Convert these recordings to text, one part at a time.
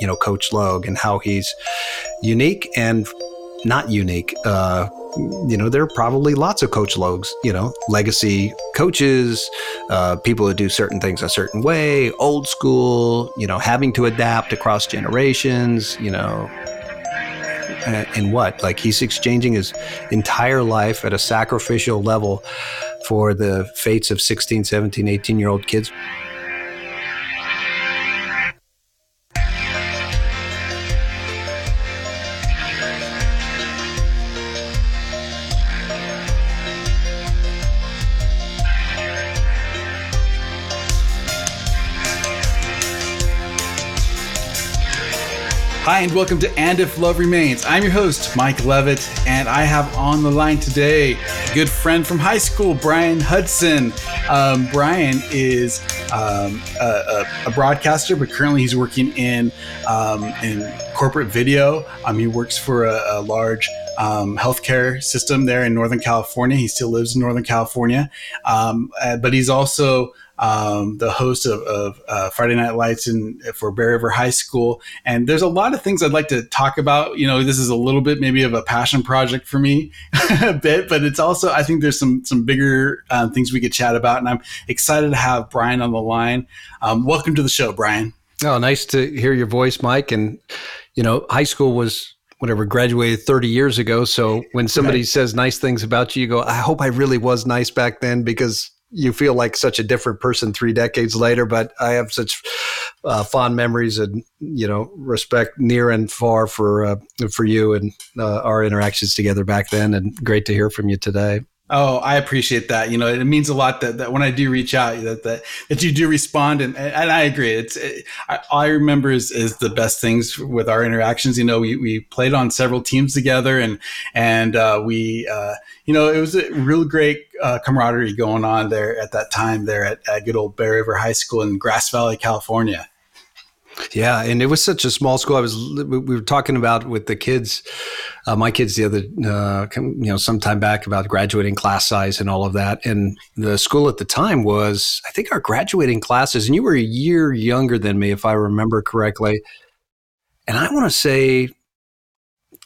you know Coach Logue and how he's unique and not unique. Uh, you know, there are probably lots of Coach Logues, you know, legacy coaches, uh, people who do certain things a certain way, old school, you know, having to adapt across generations, you know, and what? Like he's exchanging his entire life at a sacrificial level for the fates of 16, 17, 18 year old kids. And welcome to And If Love Remains. I'm your host, Mike Levitt, and I have on the line today a good friend from high school, Brian Hudson. Um, Brian is um, a, a, broadcaster, but currently he's working in um, in corporate video. Um, he works for a, a large um, healthcare system there in Northern California. He still lives in Northern California, um, uh, but he's also um, the host of, of uh, Friday Night Lights in, for Bear River High School. And there's a lot of things I'd like to talk about. You know, this is a little bit maybe of a passion project for me a bit, but it's also, I think there's some, some bigger uh, things we could chat about. And I'm excited to have Brian on the line. Um, welcome to the show, Brian. Oh, nice to hear your voice, Mike. And, you know, high school was whatever graduated 30 years ago so when somebody right. says nice things about you you go i hope i really was nice back then because you feel like such a different person three decades later, but I have such uh, fond memories and you know respect near and far for uh, for you and uh, our interactions together back then. And great to hear from you today. Oh, I appreciate that. You know, it means a lot that, that when I do reach out, that that, that you do respond, and, and I agree. It's it, I, I, remember is, is the best things with our interactions. You know, we, we played on several teams together, and and uh, we uh, you know it was a real great uh, camaraderie going on there at that time there at, at good old Bear River High School in Grass Valley, California. Yeah, and it was such a small school. I was we were talking about with the kids, uh, my kids the other uh, you know some time back about graduating class size and all of that. And the school at the time was I think our graduating classes, and you were a year younger than me if I remember correctly. And I want to say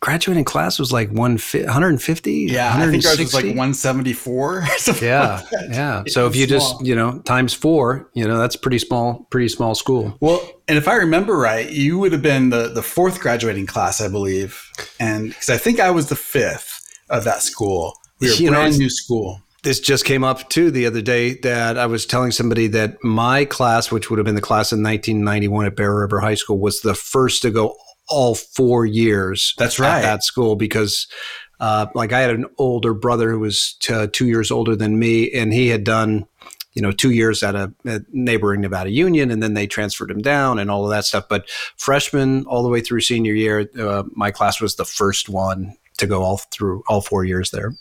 graduating class was like 150 yeah 160. i think ours was like 174 yeah like yeah so if you small. just you know times four you know that's pretty small pretty small school. Well and if i remember right you would have been the the fourth graduating class i believe. And because i think i was the fifth of that school. We were a brand know, new school. This just came up too the other day that I was telling somebody that my class, which would have been the class in 1991 at Bear River High School, was the first to go all four years. That's right. At that school because, uh, like, I had an older brother who was t- two years older than me, and he had done, you know, two years at a, a, neighboring Nevada Union, and then they transferred him down and all of that stuff. But freshman all the way through senior year, uh, my class was the first one to go all through all four years there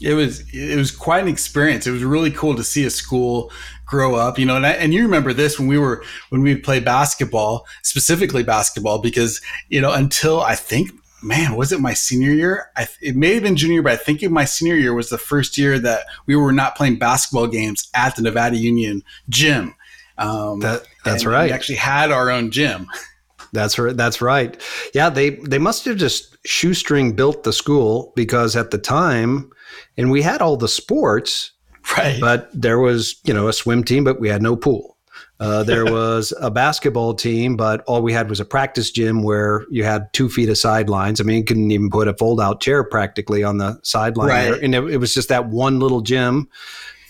it was it was quite an experience. It was really cool to see a school grow up, you know. And, I, and you remember this when we were when we play basketball, specifically basketball, because you know until I think, man, was it my senior year? I, it may have been junior, but I think my senior year was the first year that we were not playing basketball games at the Nevada Union gym. Um, that, that's right. We actually had our own gym. That's right. That's right. Yeah, they they must have just shoestring built the school because at the time and we had all the sports, right? But there was, you know, a swim team, but we had no pool. Uh, there was a basketball team, but all we had was a practice gym where you had two feet of sidelines. I mean, you couldn't even put a fold out chair practically on the sideline. Right. And it, it was just that one little gym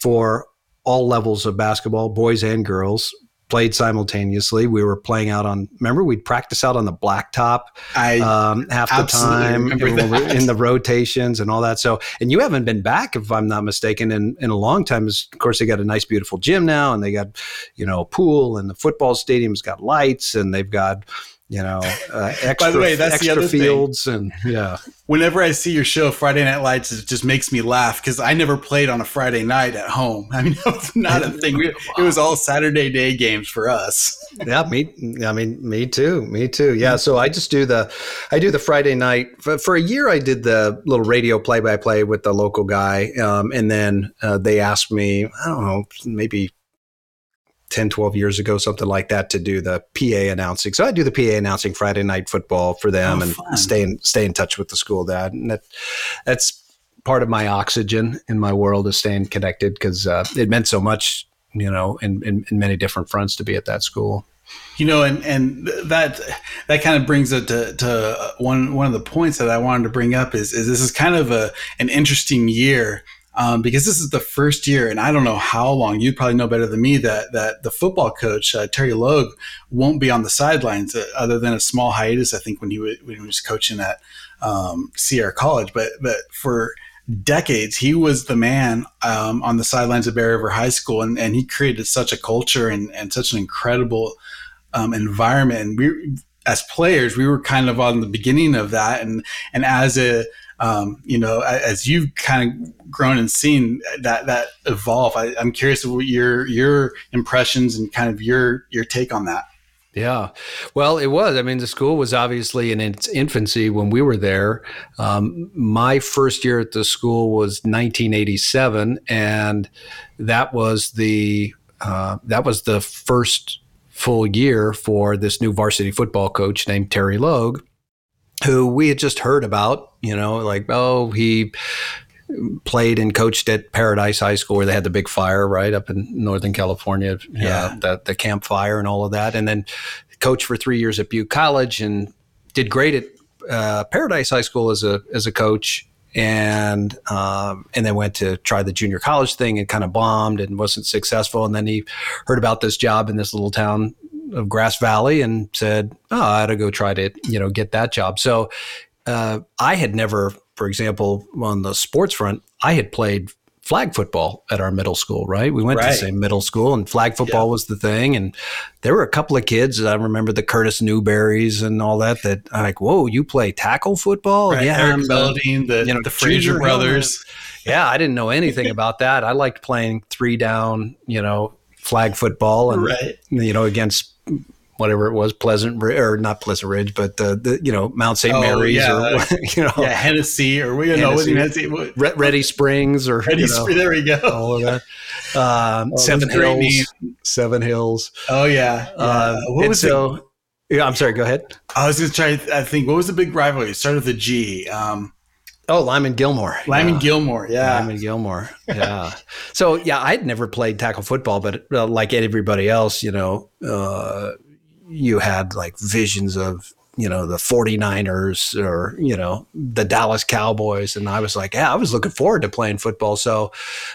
for all levels of basketball, boys and girls played simultaneously. We were playing out on. Remember, we'd practice out on the blacktop I um, half the time in the rotations and all that. So, and you haven't been back, if I'm not mistaken, in in a long time. Of course, they got a nice, beautiful gym now, and they got you know a pool, and the football stadium's got lights, and they've got you know, uh, extra, By the way, that's the other fields thing. and yeah. Whenever I see your show, Friday Night Lights, it just makes me laugh because I never played on a Friday night at home. I mean, it was not a thing. It was all Saturday day games for us. yeah, me. I mean, me too. Me too. Yeah. So I just do the, I do the Friday night for, for a year. I did the little radio play by play with the local guy, um, and then uh, they asked me. I don't know, maybe 10, 12 years ago, something like that, to do the PA announcing. So I do the PA announcing Friday night football for them Oh, and fun. stay in stay in touch with the school dad. And that that's part of my oxygen in my world is staying connected because uh, it meant so much, you know, in, in, in many different fronts to be at that school. You know, and and that that kind of brings it to, to one one of the points that I wanted to bring up is is this is kind of a an interesting year um, because this is the first year, and I don't know how long. You probably know better than me that that the football coach uh, Terry Logue won't be on the sidelines uh, other than a small hiatus. I think when he was, when he was coaching at um, Sierra College, but but for decades he was the man um, on the sidelines of Bear River High School, and, and he created such a culture and, and such an incredible um, environment. And we, as players, we were kind of on the beginning of that, and and as a um, you know, as you've kind of grown and seen that that evolve, I, I'm curious what your your impressions and kind of your your take on that. Yeah. Well, it was. I mean, the school was obviously in its infancy when we were there. Um, my first year at the school was 1987, and that was the uh, that was the first full year for this new varsity football coach named Terry Logue, who we had just heard about. You know, like oh he played and coached at Paradise High School where they had the big fire right up in Northern California. Yeah. uh, the the campfire and all of that, and then coached for three years at Butte College and did great at uh, Paradise High School as a as a coach. And um, and then went to try the junior college thing and kind of bombed and wasn't successful. And then he heard about this job in this little town of Grass Valley and said, "Oh, I ought to go try to you know get that job." So uh, I had never, for example, on the sports front, I had played flag football at our middle school, right? We went to the same middle school and flag football was the thing. And there were a couple of kids, I remember the Curtis Newberries and all that, that I'm like, whoa, you play tackle football? Right? Yeah. Eric Belding, the you know, the Fraser brothers. yeah, I didn't know anything about that. I liked playing three down, you know, flag football and, Right. you know, against whatever it was, Pleasant or not Pleasant Ridge, but the, the you know, Mount St. Oh, Mary's yeah. or, you know, Yeah, Hennessy, or we know what Hennessy. Hennessy. What, Ready Springs or Ready you know, Spring- there we go. all of that. Um, Oh, Seven Hills, Seven Hills. Oh yeah. yeah. Um, what and was so? Yeah, I'm sorry. Go ahead. I was gonna try. I think what was the big rivalry? It started with a G. Um, Oh, Lyman Gilmore. Lyman Yeah. Gilmore. Yeah. Lyman Gilmore. Yeah. so yeah, I'd never played tackle football, but uh, like everybody else, you know, uh, you had like visions of you know the 49ers or you know the Dallas Cowboys and I was like yeah I was looking forward to playing football so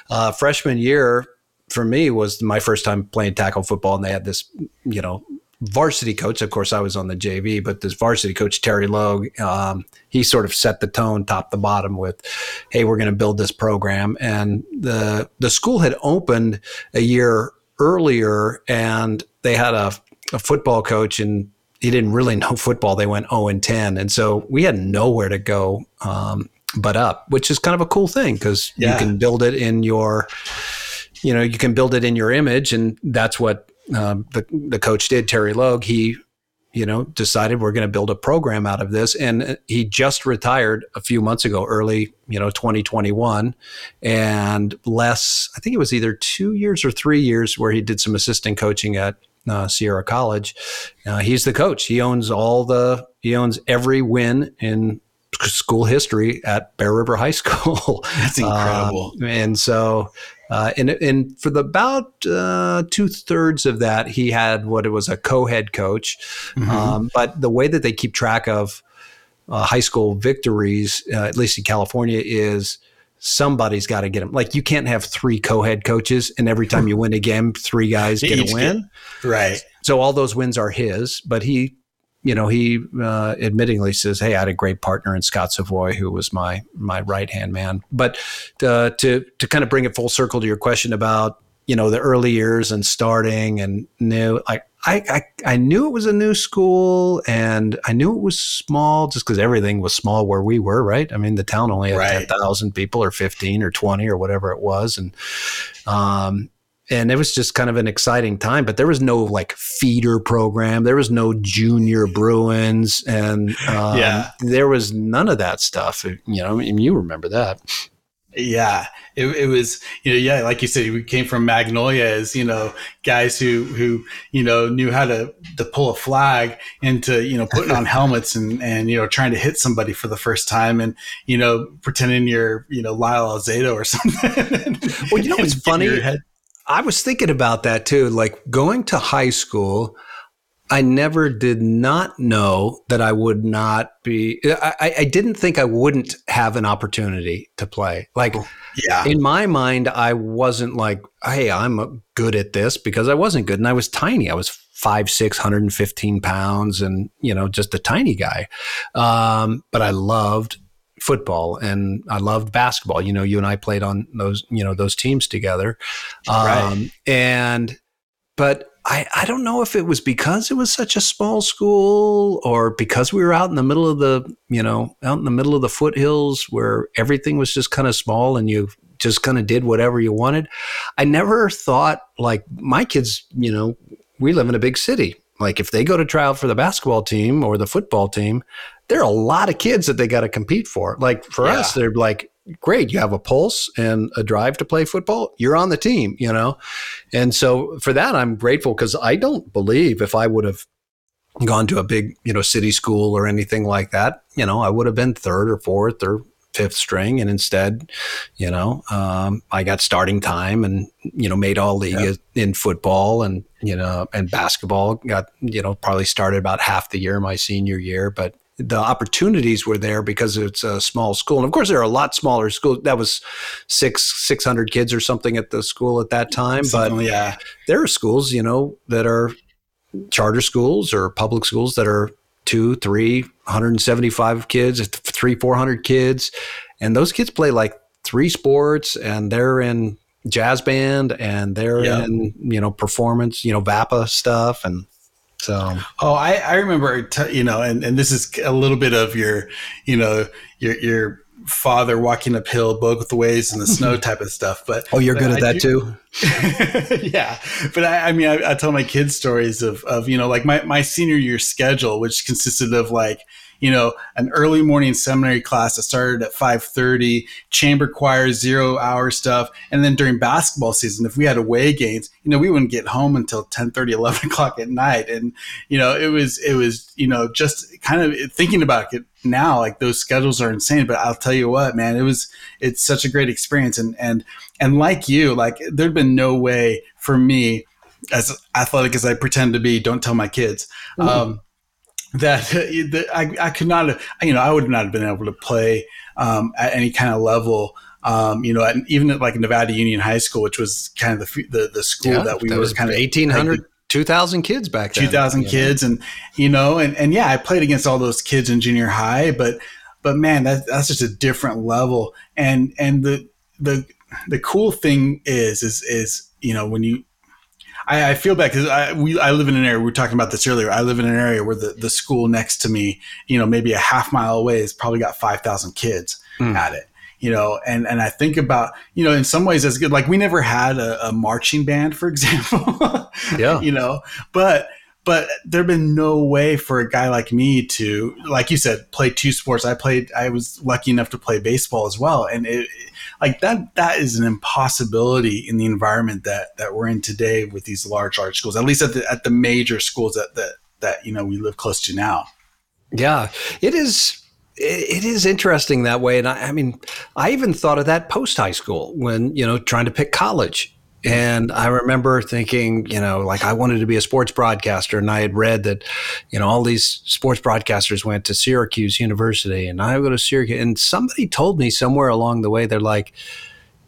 uh, freshman year for me was my first time playing tackle football and they had this you know varsity coach of course I was on the JV but this varsity coach Terry Logue um, he sort of set the tone top to bottom with hey we're going to build this program. And the the school had opened a year earlier and they had a, a football coach and he didn't really know football. They went 0 and 10 and so we had nowhere to go um, but up which is kind of a cool thing because Yeah. you can build it in your you know you can build it in your image and that's what um, the, the coach did terry logue. He you know decided we're going to build a program out of this and uh, he just retired a few months ago early you know 2021 and less i think it was either two years or three years where he did some assistant coaching at uh, sierra college. Uh, he's the coach. He owns all the he owns every win in school history at bear river high school. That's incredible. um, and so, uh, and, and for the about uh, two thirds of that, he had what it was a co-head coach. Mhm. Um, but the way that they keep track of uh, high school victories, uh, at least in California, is somebody's got to get them. Like you can't have three co-head coaches, and every time you win a game, three guys get a win. right. So all those wins are his, but he, you know, he uh, admittingly says, "Hey, I had a great partner in Scott Savoy, who was my my right hand man." But uh, to to kind of bring it full circle to your question about you know the early years and starting and new, I. I, I, I knew it was a new school and I knew it was small just because everything was small where we were, right? I mean, the town only had Right. 10,000 people or 15 or 20 or whatever it was. And, um, and it was just kind of an exciting time but there was no like feeder program there was no junior bruins and um, Yeah. there was none of that stuff you know I mean, you remember that Yeah, it, it was you know yeah like you said we came from Magnolia as you know guys who who you know knew how to to pull a flag into you know putting on helmets and and you know trying to hit somebody for the first time and you know pretending you're you know Lyle Alzado or something. well, you know what's funny? I was thinking about that too. Like going to high school, I never did not know that I would not be. I, I didn't think I wouldn't have an opportunity to play. Like, yeah. in my mind, I wasn't like, hey, I'm good at this because I wasn't good. And I was tiny. I was five, six, 115 pounds and, you know, just a tiny guy. Um, but I loved football and I loved basketball. You know, you and I played on those, you know, those teams together. Um, right. And, but I, I don't know if it was because it was such a small school or because we were out in the middle of the, you know, out in the middle of the foothills where everything was just kind of small and you just kind of did whatever you wanted. I never thought like my kids, you know, we live in a big city. Like if they go to trial for the basketball team or the football team, there are a lot of kids that they got to compete for. Like for yeah. us, they're like, great, you have a pulse and a drive to play football. You're on the team, you know? And so for that, I'm grateful because I don't believe if I would have gone to a big, you know, city school or anything like that, you know, I would have been third or fourth or fifth string. And instead, you know, um, I got starting time and, you know, made all league in football and, you know, and basketball got, you know, probably started about half the year my senior year. But the opportunities were there because it's a small school. And of course, there are a lot smaller schools. That was six six hundred kids or something at the school at that time. But yeah, there are schools, you know, that are charter schools or public schools that are two, three, 175 kids, three, 400 kids. And those kids play like three sports and they're in jazz band and they're in, you know, performance, you know, VAPA stuff. And so, oh, I, I remember, t- you know, and, and this is a little bit of your, you know, your, your father walking uphill both ways in the snow type of stuff. But oh, you're but good at I that do, too. yeah, but I, I mean, I, I, tell my kids stories of of you know, like my my senior year schedule, which consisted of like you know, an early morning seminary class that started at 5:30, chamber choir, zero hour stuff, and then during basketball season, if we had away games, you know, we wouldn't get home until 10, 30, 11 o'clock at night, and you know, it was it was you know just kind of thinking about it now, like those schedules are insane. But I'll tell you what, man, it was it's such a great experience, and and and like you, like there'd been no way for me as athletic as I pretend to be. Don't tell my kids. Mm-hmm. Um, that, that I, I could not have, you know, I would not have been able to play um, at any kind of level. Um, you know, even at like Nevada Union High School, which was kind of the the, the school yeah, that we that were kind of 1800, like 2000 kids back then. 2000 kids. And, you know, and, and yeah, I played against all those kids in junior high, but, but man, that, that's just a different level. And, and the, the, the cool thing is, is, is, you know, when you, I, I feel bad because I we I live in an area. We were talking about this earlier. I live in an area where the, the school next to me, you know, maybe a half mile away, has probably got five thousand kids mm. at it. You know, and and I think about you know in some ways that's good. Like we never had a, a marching band, for example. yeah. You know, but but there'd been no way for a guy like me to like you said play two sports. I played i was lucky enough to play baseball as well. And it, like that that is an impossibility in the environment that that we're in today with these large large schools at least at the at the major schools that that that you know we live close to now. Yeah. It is it is interesting that way. And I, I mean i even thought of that post high school when you know trying to pick college and I remember thinking, you know, like I wanted to be a sports broadcaster, and I had read that, you know, all these sports broadcasters went to Syracuse University, and I go to Syracuse. And somebody told me somewhere along the way, they're like,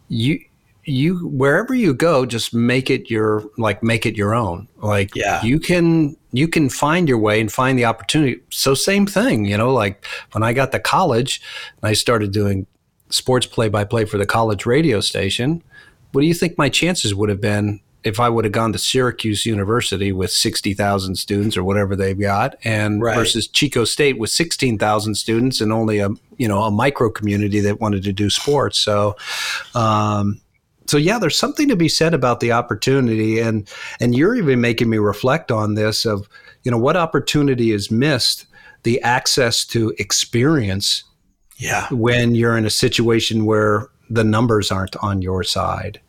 you, you, wherever you go, just make it your, like, make it your own. Like, yeah. you can, you can find your way and find the opportunity. So, same thing, you know, like when I got to college and I started doing sports play by play for the college radio station what do you think my chances would have been if I would have gone to Syracuse University with 60,000 students or whatever they've got and right. versus Chico State with 16,000 students and only a, you know, a micro community that wanted to do sports. So, um, so yeah, there's something to be said about the opportunity and, and you're even making me reflect on this of, you know, what opportunity is missed, the access to experience yeah. when you're in a situation where the numbers aren't on your side,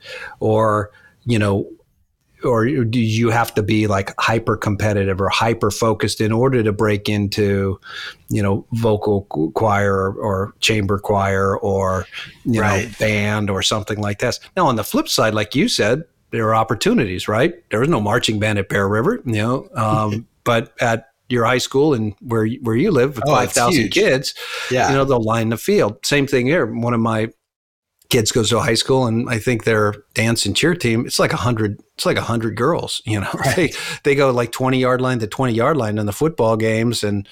or you know, or do you have to be like hyper competitive or hyper focused in order to break into, you know, vocal choir or, or chamber choir or you right. know band or something like this Now, on the flip side, like you said, there are opportunities, right? There was no marching band at Bear River, you know, um, but at your high school and where where you live with oh, five thousand kids, yeah. you know they'll line the field. Same thing here. One of my kids goes to high school, and I think their dance and cheer team it's like a hundred. It's like a hundred girls. You know, right. they they go like twenty yard line to twenty yard line in the football games and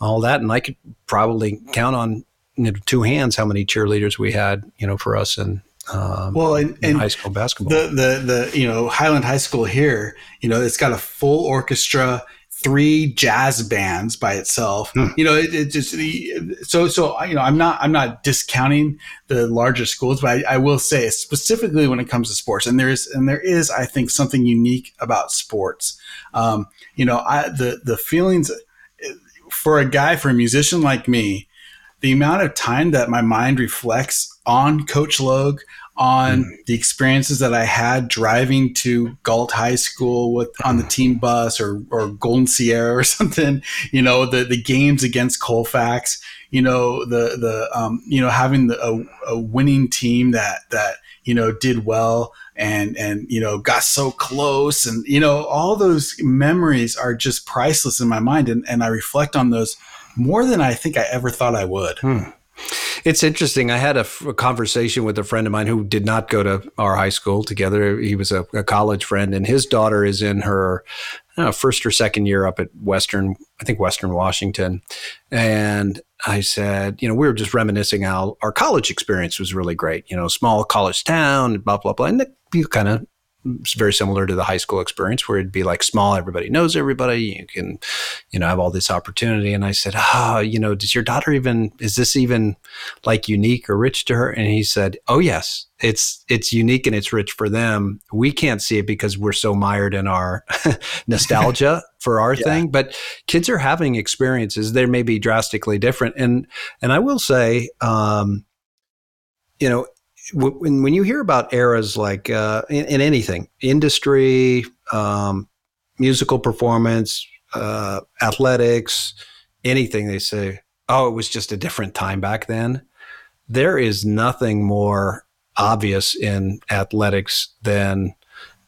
all that. And I could probably count on you know, two hands how many cheerleaders we had. You know, for us and um, well, and, and high school basketball. The, the the you know Highland High School here, you know, it's got a full orchestra three jazz bands by itself. Hmm. You know, it, it, just so so. You know, I'm not I'm not discounting the larger schools, but I, I, will say specifically when it comes to sports, and there is and there is I think something unique about sports. Um, you know, I the the feelings for a guy for a musician like me, the amount of time that my mind reflects on Coach Logue, on mm-hmm. the experiences that I had driving to Galt High School with on the team bus or or Golden Sierra or something. You know the the games against Colfax. You know the the um, you know having the, a, a winning team that that you know did well and and you know got so close and you know all those memories are just priceless in my mind and, and I reflect on those more than I think I ever thought I would. Hmm. It's interesting. I had a, f- a conversation with a friend of mine who did not go to our high school together. He was a, a college friend, and his daughter is in her know, first or second year up at Western, I think Western Washington. And I said, you know, we were just reminiscing how our college experience was really great. You know, small college town, blah blah blah, and you kind of very similar to the high school experience where it'd be like small, everybody knows everybody. You can, you know, have all this opportunity. And I said, ah, oh, you know, does your daughter even, is this even like unique or rich to her? And he said, oh, yes, it's, it's unique and it's rich for them. We can't see it because we're so mired in our nostalgia for our yeah. thing, but kids are having experiences. They may be drastically different. And, and I will say, um, you know, when when you hear about eras like uh, in, in, anything, industry, um, musical performance, uh, athletics, anything, they say, "Oh, it was just a different time back then." There is nothing more obvious in athletics than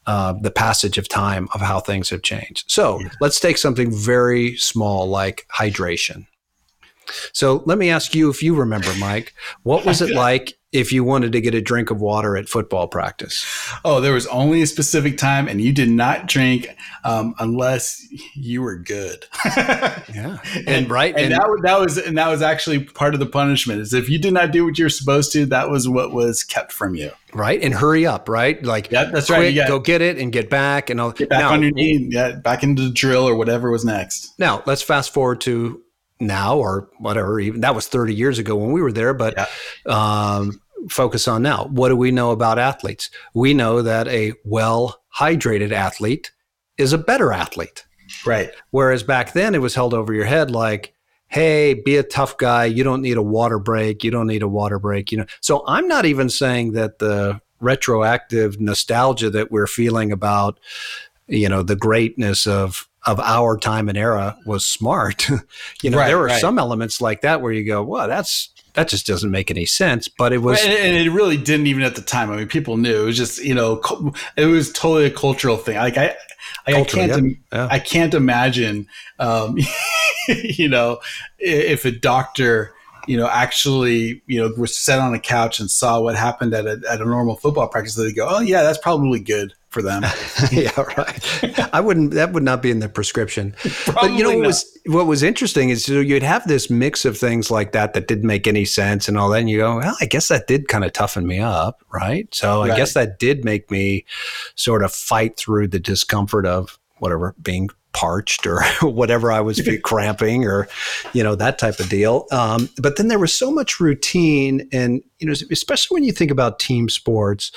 uh, the passage of time of how things have changed. So yeah. let's take something very small like hydration. So let me ask you if you remember, Mike, what was it like if you wanted to get a drink of water at football practice? Oh, there was only a specific time, and you did not drink um, unless you were good. yeah, and, and right, and, and that, was, that was and that was actually part of the punishment. Is if you did not do what you're supposed to, that was what was kept from you. Right, and hurry up, right? Like, yeah, that's quick, right. Got, go get it and get back, and I'll get back now, on your knee, yeah, back into the drill or whatever was next. Now let's fast forward to now or whatever. Even that was 30 years ago when we were there, but yeah. um, focus on now. What do we know about athletes? We know that a well hydrated athlete is a better athlete. Right. Whereas back then it was held over your head like, hey, be a tough guy. You don't need a water break. You don't need a water break. You know. So I'm not even saying that the retroactive nostalgia that we're feeling about, you know, the greatness of of our time and era was smart. you know, right, there were right. some elements like that where you go, well, that's that just doesn't make any sense. But it was, and, it really didn't even at the time. I mean, people knew it was just you know, it was totally a cultural thing. Like I, I, I can't, yeah. Yeah. I can't imagine, um, you know, if a doctor you know, actually, you know, was sat on a couch and saw what happened at a, at a normal football practice, they go, oh, yeah, that's probably good for them. yeah, right. I wouldn't. That would not be in the prescription. but you know what was what was interesting is so you'd have this mix of things like that that didn't make any sense and all that. And you go, well, I guess that did kind of toughen me up, right? So right. I guess that did make me sort of fight through the discomfort of whatever being parched or whatever I was cramping or, you know, that type of deal. Um, but then there was so much routine and, you know, especially when you think about team sports,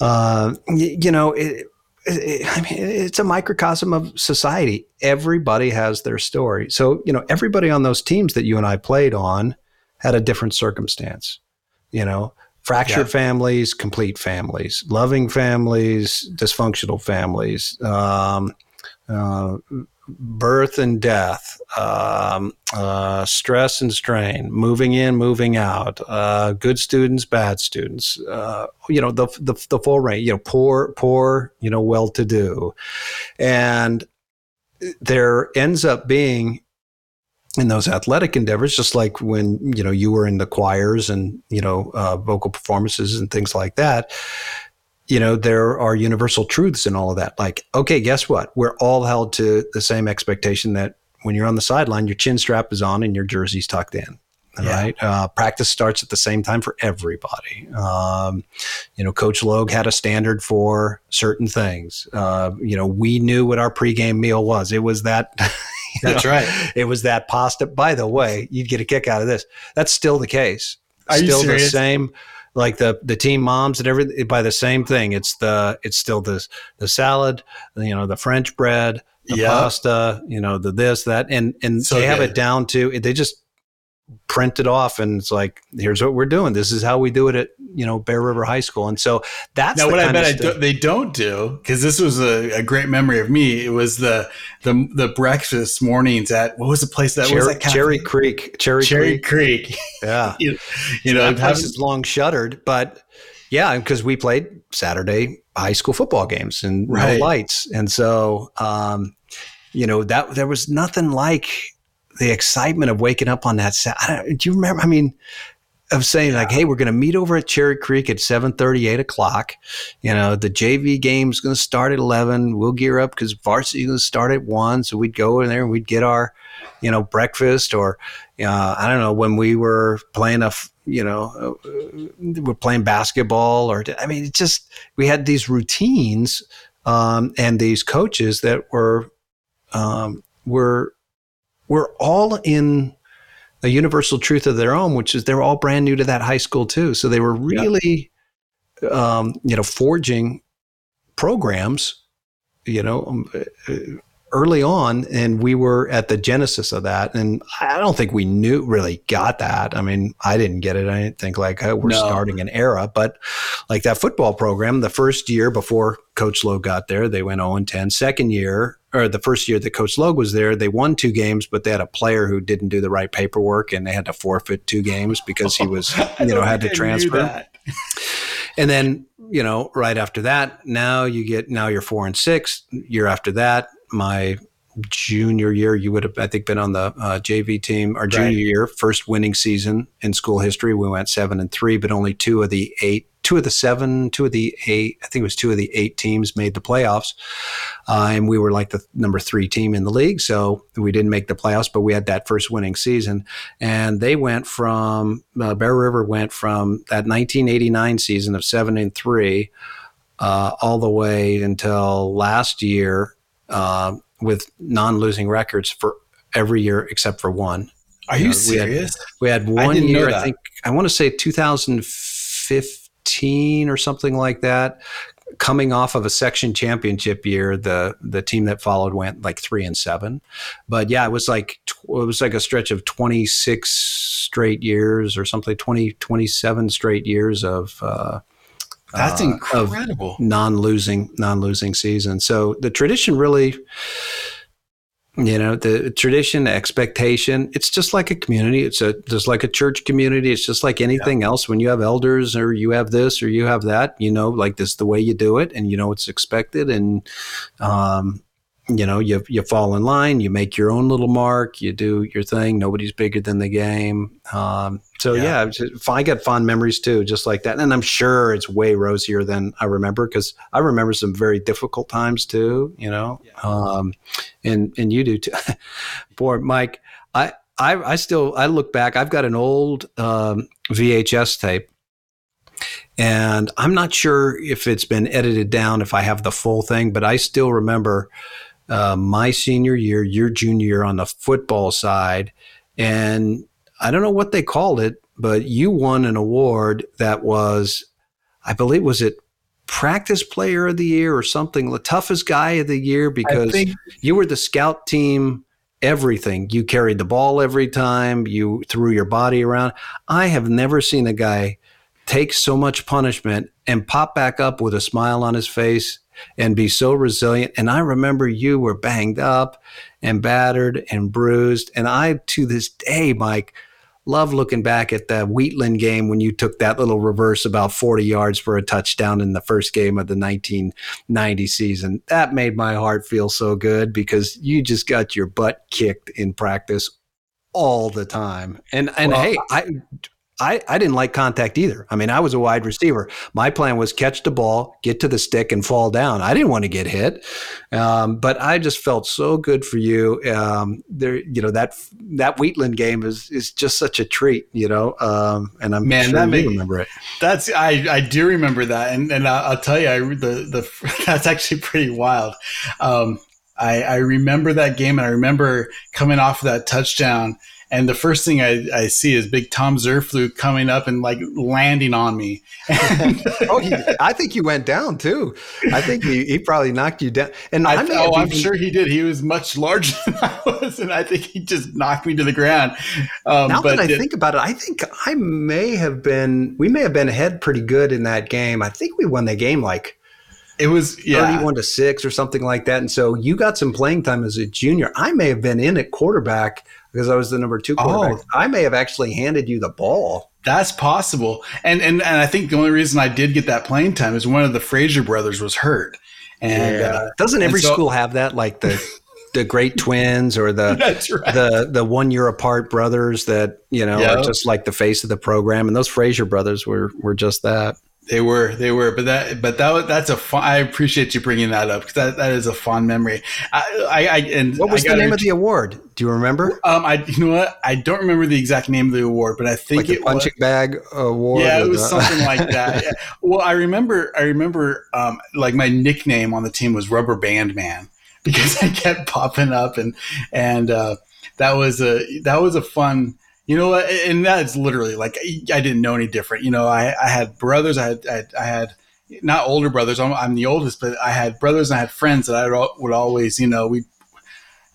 uh, you, you know, it, it, I mean, it's a microcosm of society. Everybody has their story. So, you know, everybody on those teams that you and I played on had a different circumstance. You know, fractured yeah. families, complete families, loving families, dysfunctional families, um, uh, birth and death, um, uh, stress and strain, moving in, moving out, uh, good students, bad students, uh, you know, the, the, the full range, you know, poor, poor, you know, well to do. And there ends up being in those athletic endeavors, just like when you know you were in the choirs and you know uh, vocal performances and things like that. You know there are universal truths in all of that. Like, okay, guess what? We're all held to the same expectation that when you're on the sideline, your chin strap is on and your jersey's tucked in. Yeah. Right. Uh, practice starts at the same time for everybody. Um, you know, Coach Logue had a standard for certain things. Uh, you know, we knew what our pregame meal was. It was that That's know, right. It was that pasta. By the way, you'd get a kick out of this. That's still the case. Are still the same like the the team moms and everything by the same thing. It's the it's still the the salad, you know, the French bread, the yep. pasta, you know, the this that, and and so they have it down to they just print it off and it's like here's what we're doing. This is how we do it at you know bear river high school. And so that's now what i bet I do, they don't do because this was a, a, great memory of me it was the the the breakfast mornings at what was the place that cherry, was that cherry creek cherry, cherry creek, creek. yeah. You, you know that place is long shuttered but yeah because we played saturday high school football games and right. no lights. And so um you know that there was nothing like the excitement of waking up on that. I do you remember? I mean, of saying yeah. like, "Hey, we're going to meet over at Cherry Creek at 7:30, 8 o'clock. You know, the JV game's going to start at 11. We'll gear up because varsity's going to start at one. So we'd go in there and we'd get our, you know, breakfast or, uh, I don't know, when we were playing a, you know, uh, we're playing basketball or, I mean, it just we had these routines um, and these coaches that were um, were were all in a universal truth of their own, which is they're all brand new to that high school too. So they were really, um, you know, forging programs, you know, um, uh, early on, and we were at the genesis of that. And I don't think we knew really got that. I mean, I didn't get it. I didn't think like oh, we're no. starting an era, but like that football program, the first year before Coach Logue got there, they went 0 and 10. Second year, or the first year that Coach Logue was there, they won two games, but they had a player who didn't do the right paperwork, and they had to forfeit two games because he was, you know, had to transfer. and then, you know, right after that, now you get now you're four and six. Year after that, my junior year, you would have, I think, been on the uh, JV team. Our junior right. year, first winning season in school history, we went seven and three, but only two of the eight two of the seven, two of the eight, I think it was two of the eight teams made the playoffs. Uh, and we were like the number three team in the league. So we didn't make the playoffs, but we had that first winning season. And they went from, uh, Bear River went from that 1989 season of seven and three uh, all the way until last year uh, with non losing records for every year except for one. Are you, know, serious? We had, we had one I year, I think, I want to say 2015 or something like that. Coming off of a section championship year, the the team that followed went like three and seven, but yeah, it was like it was like a stretch of 26 straight years or something, 20 27 straight years of uh, that's uh, incredible non-losing non-losing season. So the tradition really you know the tradition expectation it's just like a community it's a just like a church community it's just like anything yeah. else when you have elders or you have this or you have that you know like this the way you do it and you know it's expected and um you know, you you fall in line, you make your own little mark, you do your thing. Nobody's bigger than the game. Um, so yeah, yeah I got fond memories too, just like that. And I'm sure it's way rosier than I remember because I remember some very difficult times too. You know, yeah. um, and and you do too. Boy, Mike, I. I, I still I look back. I've got an old um, VHS tape and I'm not sure if it's been edited down, if I have the full thing, but I still remember uh, my senior year, your junior year on the football side. And I don't know what they called it, but you won an award that was, I believe, was it practice player of the year or something, the toughest guy of the year because you were the scout team everything. You carried the ball every time, you threw your body around. I have never seen a guy take so much punishment and pop back up with a smile on his face and be so resilient. And I remember you were banged up and battered and bruised. And I, to this day, Mike, love looking back at the Wheatland game when you took that little reverse about 40 yards for a touchdown in the first game of the 1990 season. That made my heart feel so good because you just got your butt kicked in practice all the time. And and well, hey, I I, I didn't like contact either. I mean, I was a wide receiver. My plan was catch the ball, get to the stick, and fall down. I didn't want to get hit, um, but I just felt so good for you. Um, there, you know that that Wheatland game is is just such a treat, you know. Um, and I'm man, sure that you remember it. That's I I do remember that, and and I'll, I'll tell you, I the the that's actually pretty wild. Um, I I remember that game, and I remember coming off of that touchdown and the first thing I, I see is big Tom Zurfluh coming up and like landing on me. oh, he, I think you went down too. I think he, he probably knocked you down. And I, I oh, I'm sure he did. He was much larger than I was, and I think he just knocked me to the ground. Um, now that I it, think about it, I think I may have been. We may have been ahead pretty good in that game. I think we won the game like it was yeah. 31 to 6 or something like that. And so you got some playing time as a junior. I may have been in at quarterback because I was the number two quarterback. Oh. I may have actually handed you the ball. That's possible. And, and and I think the only reason I did get that playing time is one of the Fraser brothers was hurt. And yeah. uh, doesn't every so, school have that? Like the the great twins or the right. the the one year apart brothers that you know yep. are just like the face of the program. And those Fraser brothers were were just that. They were, they were, but that, but that, that's a fun. I appreciate you bringing that up because that, that is a fond memory. I, I, I and what was the name of the award? Do you remember? Um, I, you know what? I don't remember the exact name of the award, but I think like it punching was, bag award. Yeah, it was something like that. Yeah. Well, I remember, I remember, um, like my nickname on the team was Rubber Band Man because I kept popping up and and uh, that was a that was a fun you know, and that's literally like I didn't know any different. You know, I, I had brothers, I had, I had, I had not older brothers. I'm, I'm, the oldest, but I had brothers and I had friends that I would always, you know, we,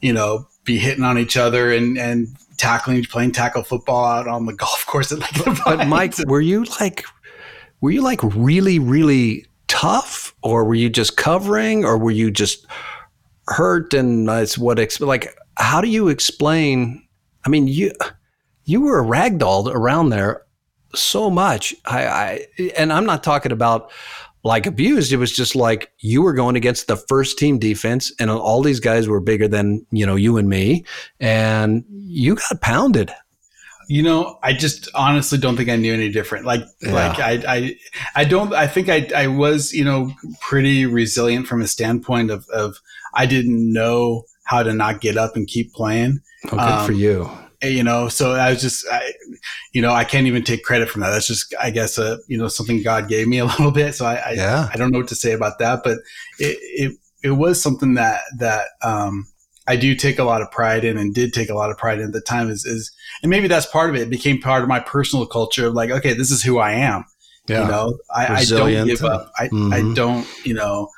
you know, be hitting on each other and and tackling, playing tackle football out on the golf course at like. The but Mike, were you like, were you like really, really tough, or were you just covering, or were you just hurt and it's what like? How do you explain? I mean, you you were ragdolled around there so much. I, I and I'm not talking about like abused. It was just like you were going against the first team defense, and all these guys were bigger than you know you and me, and you got pounded. You know, I just honestly don't think I knew any different. Like, yeah. like I, I, I don't. I think I, I was, you know, pretty resilient from a standpoint of, of I didn't know how to not get up and keep playing. Oh, good um, for you you know so i was just I, you know i can't even take credit from that that's just i guess uh, you know something god gave me a little bit so i I, yeah. I don't know what to say about that but it, it it was something that that um I do take a lot of pride in and did take a lot of pride in at the time is, is and maybe that's part of it. It became part of my personal culture of like, okay, this is who I am. Yeah. You know, I, I don't give up. I, mm-hmm. I don't, you know,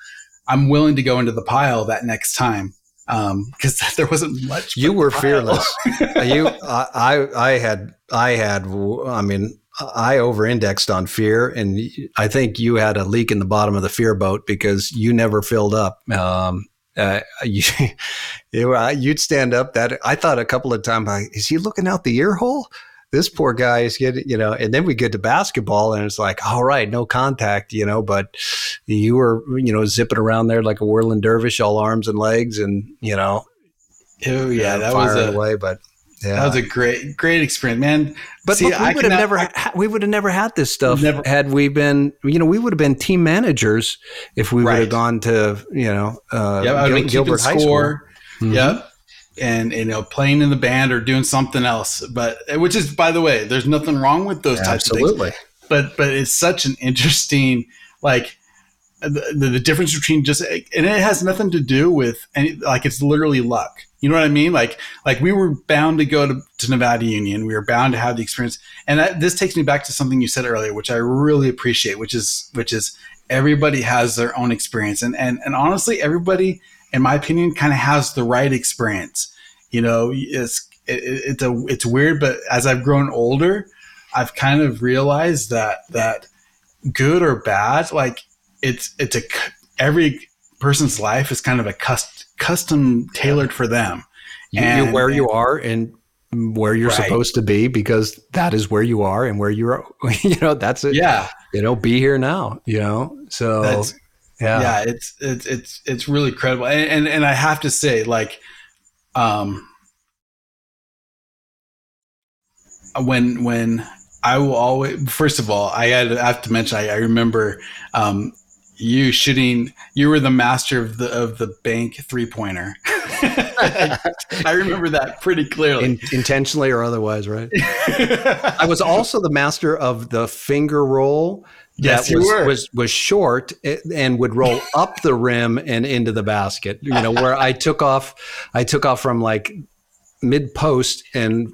I'm willing to go into the pile that next time because um, there wasn't much. You were fearless. you, I, I had, I had. I mean, I over-indexed on fear, and I think you had a leak in the bottom of the fear boat because you never filled up. Um, uh, you, you'd stand up. That I thought a couple of times, is he looking out the ear hole? This poor guy is getting, you know, and then we get to basketball and it's like, all right, no contact, you know, but you were, you know, zipping around there like a whirling dervish, all arms and legs and, you know, oh yeah, that was a, away, but yeah. That was a great, great experience, man. But See, look, we would have never, I, we would have never had this stuff never, had we been, you know, we would have been team managers if we right. would have gone to, you know, uh, yeah, Gil- Gilbert High School. Mm-hmm. Yep and you know playing in the band or doing something else. But which is by the way there's nothing wrong with those types absolutely. of things. But but it's such an interesting like the, the, the, difference between just and it has nothing to do with any like it's literally luck. You know what i mean? Like like we were bound to go to, to nevada union. We were bound to have the experience. And that, this takes me back to something you said earlier which i really appreciate which is which is everybody has their own experience. And and, and honestly everybody in my opinion, kind of has the right experience. You know, it's it, it's a it's weird, but as I've grown older, I've kind of realized that that good or bad, like it's it's a every person's life is kind of a custom custom tailored for them. You, and, where you are and where you're right. supposed to be because that is where you are and where you're you know that's it yeah you know be here now you know so that's, yeah. Yeah it's it's it's it's really credible and, and and i have to say like um when when I will always first of all I had, I have to mention I, I remember um, you shooting you were the master of the of the bank three pointer. I remember that pretty clearly. In, intentionally or otherwise, right? I was also the master of the finger roll yes, was, were. was was short eh, and would roll up the rim and into the basket. You know, where I took off I took off from like mid post and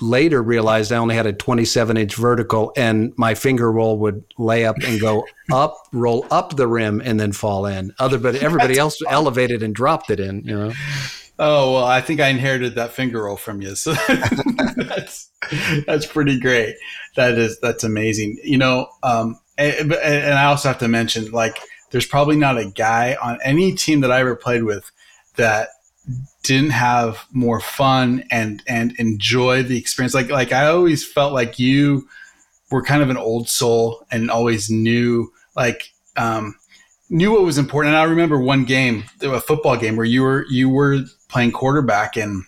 later realized I only had a 27 inch vertical and my finger roll would lay up and go up, roll up the rim and then fall in. Other, but everybody else elevated and dropped it in, you know? Oh, well, I think I inherited that finger roll from you. So that's, that's pretty great. That is, that's amazing. You know, um, and, and I also have to mention, like, there's probably not a guy on any team that I ever played with that didn't have more fun and and enjoy the experience. Like like i always felt like you were kind of an old soul and always knew like um knew what was important. And i remember one game a football game where you were you were playing quarterback and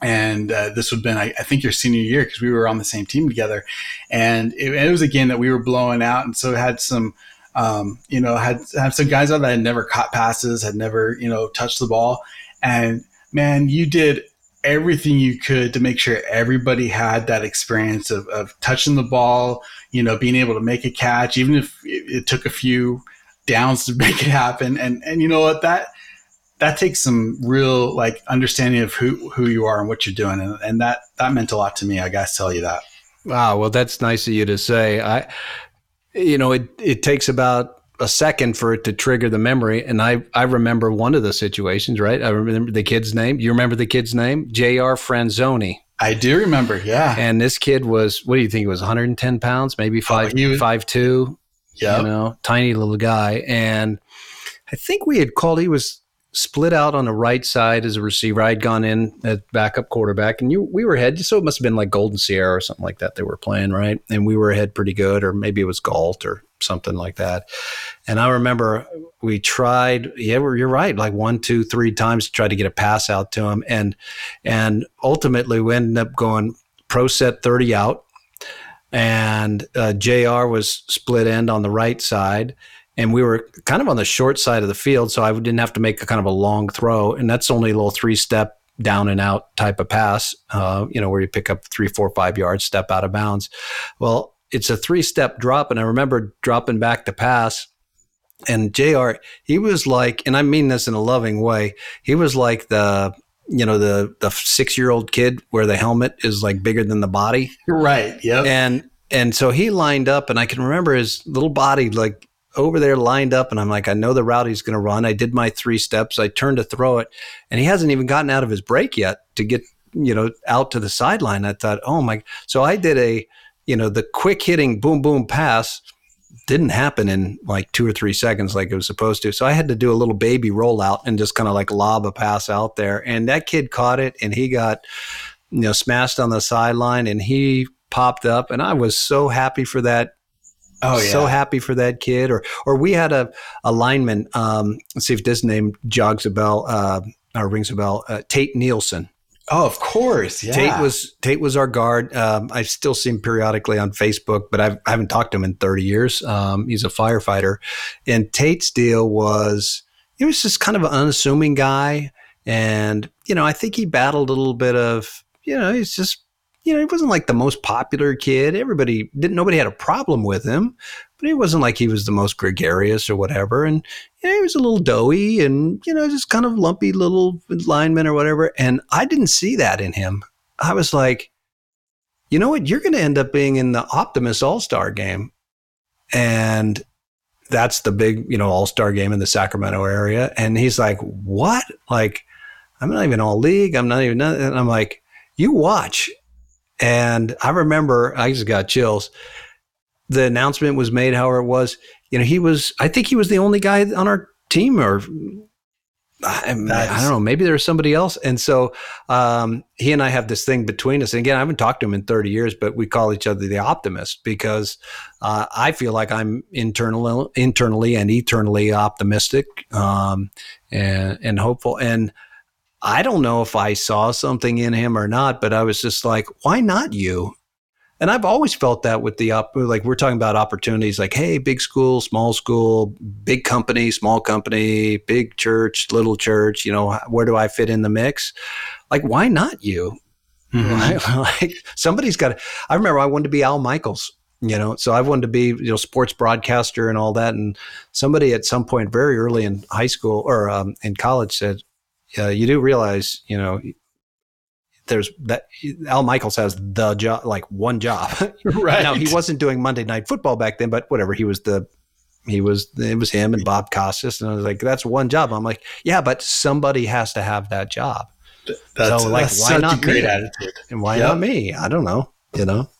and uh, this would have been I, I, think your senior year because we were on the same team together. And it, it, was a game that we were blowing out. And so had some um, you know had had some guys on that had never caught passes had never you know touched the ball and man, you did everything you could to make sure everybody had that experience of, of touching the ball, you know, being able to make a catch, even if it, took a few downs to make it happen. And, and you know what, that, that takes some real like understanding of who, who you are and what you're doing. And, and that, that meant a lot to me. I got to tell you that. Wow. Well, that's nice of you to say. I, you know, it, it takes about a second for it to trigger the memory. And I, I remember one of the situations, right? I remember the kid's name. You remember the kid's name? J.R. Franzoni. I do remember, yeah. And this kid was, what do you think? He was 110 pounds, maybe five, oh, was, five two. Yeah, you know, tiny little guy. And I think we had called. He was split out on the right side as a receiver. I had gone in at backup quarterback, and you we were ahead. So it must have been like Golden Sierra or something like that. They were playing right, and we were ahead pretty good, or maybe it was Galt or something like that. And I remember we tried. Yeah, you're right. Like one, two, three times to try to get a pass out to him, and and ultimately we ended up going pro set thirty out, and uh, J.R. was split end on the right side and we were kind of on the short side of the field, so I didn't have to make a kind of a long throw, and that's only a little three step down and out type of pass, uh, you know, where you pick up three, four, five yards, step out of bounds. Well, it's a three step drop, and I remember dropping back to pass. And J.R. He was like, and I mean this in a loving way. He was like the you know the the six year old kid where the helmet is like bigger than the body. Right. Yep. And and so he lined up, and I can remember his little body like over there lined up and I'm like, I know the route he's going to run. I did my three steps. I turned to throw it and he hasn't even gotten out of his break yet to get, you know, out to the sideline. I thought, oh my. So I did a, you know, the quick hitting boom, boom pass didn't happen in like two or three seconds like it was supposed to. So I had to do a little baby rollout and just kind of like lob a pass out there. And that kid caught it and he got, you know, smashed on the sideline and he popped up. And I was so happy for that Oh, yeah. So happy for that kid. Or or we had a, a lineman, um, let's see if this name jogs a bell uh, or rings a bell, uh, Tate Nielsen. Oh, of course. Yeah. Tate was Tate was our guard. Um, I still see him periodically on Facebook, but I've, I have not talked to him in 30 years. Um, he's a firefighter. And Tate's deal was he was just kind of an unassuming guy. And, you know, I think he battled a little bit of, you know, he's just you know, he wasn't like the most popular kid. Everybody didn't, nobody had a problem with him, but he wasn't like he was the most gregarious or whatever. And you know, he was a little doughy and, you know, just kind of lumpy little lineman or whatever. And I didn't see that in him. I was like, you know what? You're going to end up being in the Optimist All Star game. And that's the big, you know, All Star game in the Sacramento area. And he's like, what? Like, I'm not even all league. I'm not even, and I'm like, you watch And I remember I just got chills. The announcement was made, however it was. You know, he was. I think he was the only guy on our team, or I, I, don't know. Maybe there was somebody else. And so um, he and I have this thing between us. And again, I haven't talked to him in 30 years, but we call each other the optimist because uh, I feel like I'm internal, internally and eternally optimistic um, and, and hopeful. And I don't know if I saw something in him or not, but I was just like, why not you? And I've always felt that with the up, like we're talking about opportunities like, hey, big school, small school, big company, small company, big church, little church, you know, where do I fit in the mix? Like, why not you? Mm-hmm. like somebody's got to, I remember I wanted to be Al Michaels, you know, so I wanted to be, you know, sports broadcaster and all that. And somebody at some point very early in high school or um, in college said, uh, you do realize, you know, there's that Al Michaels has the job, like one job. right. now he wasn't doing Monday Night Football back then, but whatever. He was the he was it was him and Bob Costas, and I was like, that's one job. I'm like, yeah, but somebody has to have that job. That's, so like, that's why not great me? attitude, and why yep. not me? I don't know. You know.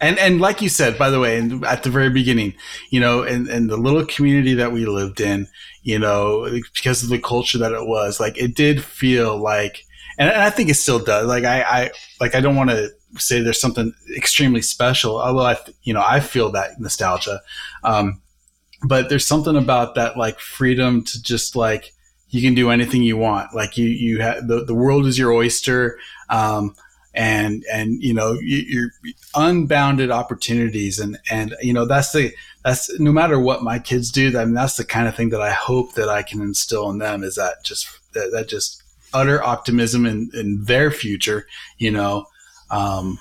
And and like you said, by the way, and at the very beginning, you know, and in the little community that we lived in, you know, because of the culture that it was, like it did feel like and, I think it still does. Like I, I like I don't want to say there's something extremely special, although I, you know, I feel that nostalgia. Um, but there's something about that like freedom to just like you can do anything you want. Like you, you have the, the world is your oyster. Um, and, and, you know, you, are unbounded opportunities. And, and, you know, that's the, that's no matter what my kids do. I mean, that's the kind of thing that I hope that I can instill in them is that just, that, that just utter optimism in, in their future, you know, um,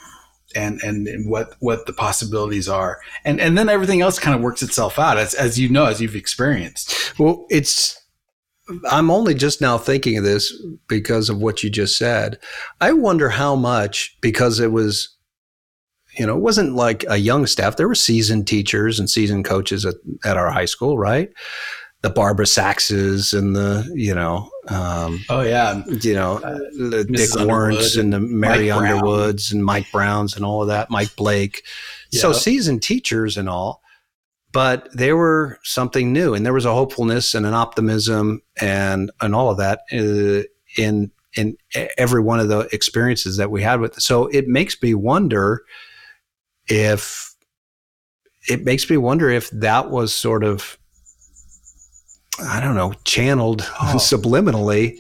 and, and, and what, what the possibilities are. And, and then everything else kind of works itself out as, as you know, as you've experienced. Well, it's, I'm only just now thinking of this because of what you just said. I wonder how much, because it was, you know, it wasn't like a young staff. There were seasoned teachers and seasoned coaches at, at our high school, right? the Barbara Saxes and the you know um, oh yeah you know uh, the Dick Warrants and the Mary Mike Underwoods Brown. and Mike Browns and all of that Mike Blake yep. so seasoned teachers and all but they were something new and there was a hopefulness and an optimism and and all of that uh, in in every one of the experiences that we had with it. so it makes me wonder if it makes me wonder if that was sort of I don't know, channeled oh. subliminally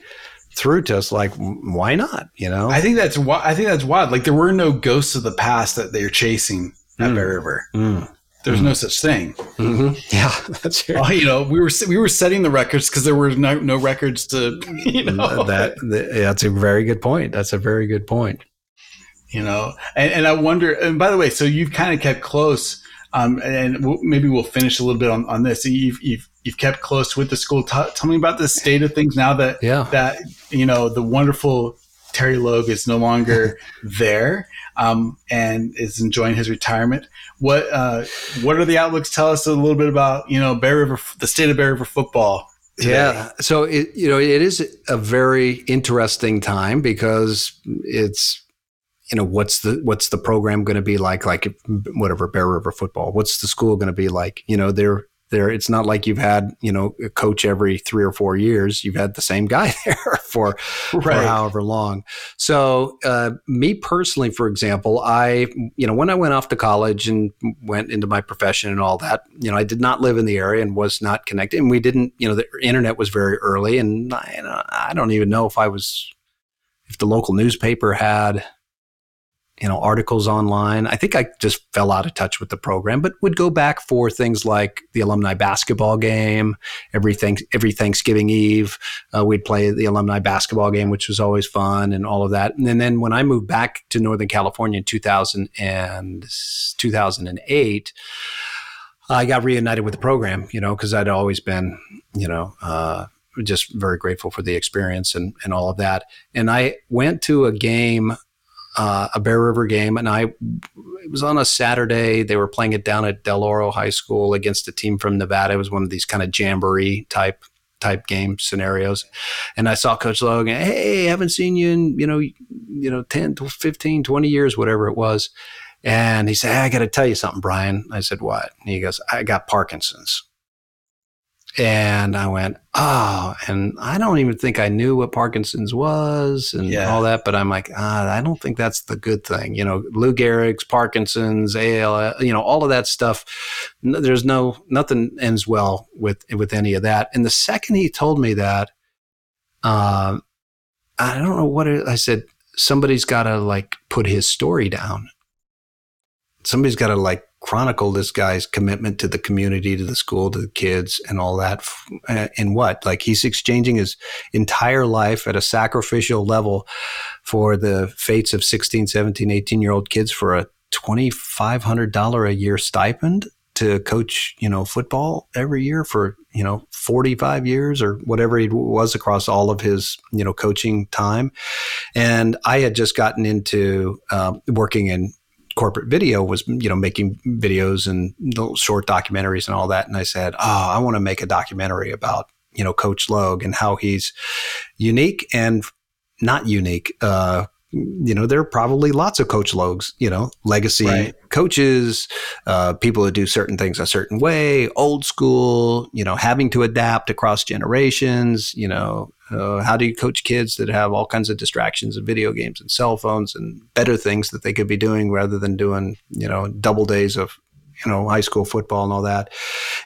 through to us. Like, why not? You know, I think that's why I think that's wild. Like, there were no ghosts of the past that they're chasing at mm. Bear River. Mm. There's mm. no such thing. Mm-hmm. Yeah, that's true. Oh, you know, we were we were setting the records because there were no, no records to. You know, that, that that's a very good point. That's a very good point. You know, and, and I wonder. And by the way, so you've kind of kept close. Um, and we'll, maybe we'll finish a little bit on, on this. You've, you've you've kept close with the school. T- tell me about the state of things now that yeah. that you know the wonderful Terry Logue is no longer there um, and is enjoying his retirement. What uh, what are the outlooks? Tell us a little bit about you know Bear River, the state of Bear River football. Today. Yeah, so it you know it is a very interesting time because it's you know what's the what's the program going to be like like whatever Bear River football what's the school going to be like you know they're there. It's not like you've had you know a coach every three or four years. You've had the same guy there for, right. for however long. So uh, me personally for example i you know when i went off to college and went into my profession and all that you know i did not live in the area and was not connected. And we didn't you know the internet was very early. And i, I don't even know if i was if the local newspaper had you know, articles online. I think I just fell out of touch with the program, but would go back for things like the alumni basketball game. Every, every Thanksgiving Eve, uh, we'd play the alumni basketball game, which was always fun and all of that. And then, then when I moved back to Northern California in 2000 and 2008, I got reunited with the program, you know, because I'd always been, you know, uh, just very grateful for the experience and, and all of that. And I went to a game uh, a Bear River game, and I it was on a Saturday. They were playing it down at Del Oro High School against a team from Nevada. It was one of these kind of jamboree type type game scenarios. And I saw Coach Logue, hey, haven't seen you in, you know, you know, 10, 15, 20 years, whatever it was. And he said, hey, I got to tell you something, Brian. I said, what? And he goes, I got Parkinson's. And I went, oh, and I don't even think I knew what Parkinson's was and yeah. all that. But I'm like, ah, I don't think that's the good thing. You know, Lou Gehrig's, Parkinson's, AL, you know, all of that stuff. There's no, nothing ends well with, with any of that. And the second he told me that, uh, I don't know what it, I said, somebody's got to like put his story down. Somebody's got to like chronicle this guy's commitment to the community, to the school, to the kids, and all that. In what? Like he's exchanging his entire life at a sacrificial level for the fates of 16, 17, 18 year old kids for a $2,500 a year stipend to coach, you know, football every year for, you know, 45 years or whatever he was across all of his, you know, coaching time. And I had just gotten into uh, working in corporate video was you know making videos and short documentaries and all that and i said oh i want to make a documentary about you know coach logue and how he's unique and not unique uh, you know, there are probably lots of coach logues, you know, legacy right. coaches, uh, people that do certain things a certain way, old school, you know, having to adapt across generations, you know, uh, how do you coach kids that have all kinds of distractions and video games and cell phones and better things that they could be doing rather than doing, you know, double days of, you know, high school football and all that.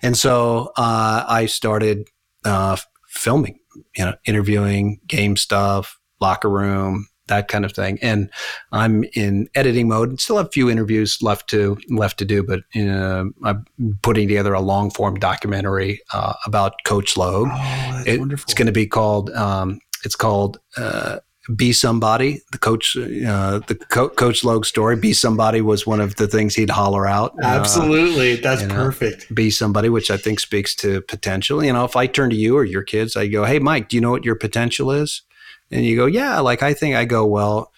And so uh, I started uh, filming, you know, interviewing, game stuff, locker room, that kind of thing. And I'm in editing mode. Still have a few interviews left to left to do, but uh, I'm putting together a long form documentary uh, about Coach Logue. Oh, it, it's going to be called. Um, it's called. Uh, be somebody. The coach, uh, the co- coach Logue story. Be somebody was one of the things he'd holler out. Uh, Absolutely, that's perfect. be somebody, which I think speaks to potential. You know, if I turn to you or your kids, I go, "Hey, Mike, do you know what your potential is?" And you go, yeah, like I think I go, well,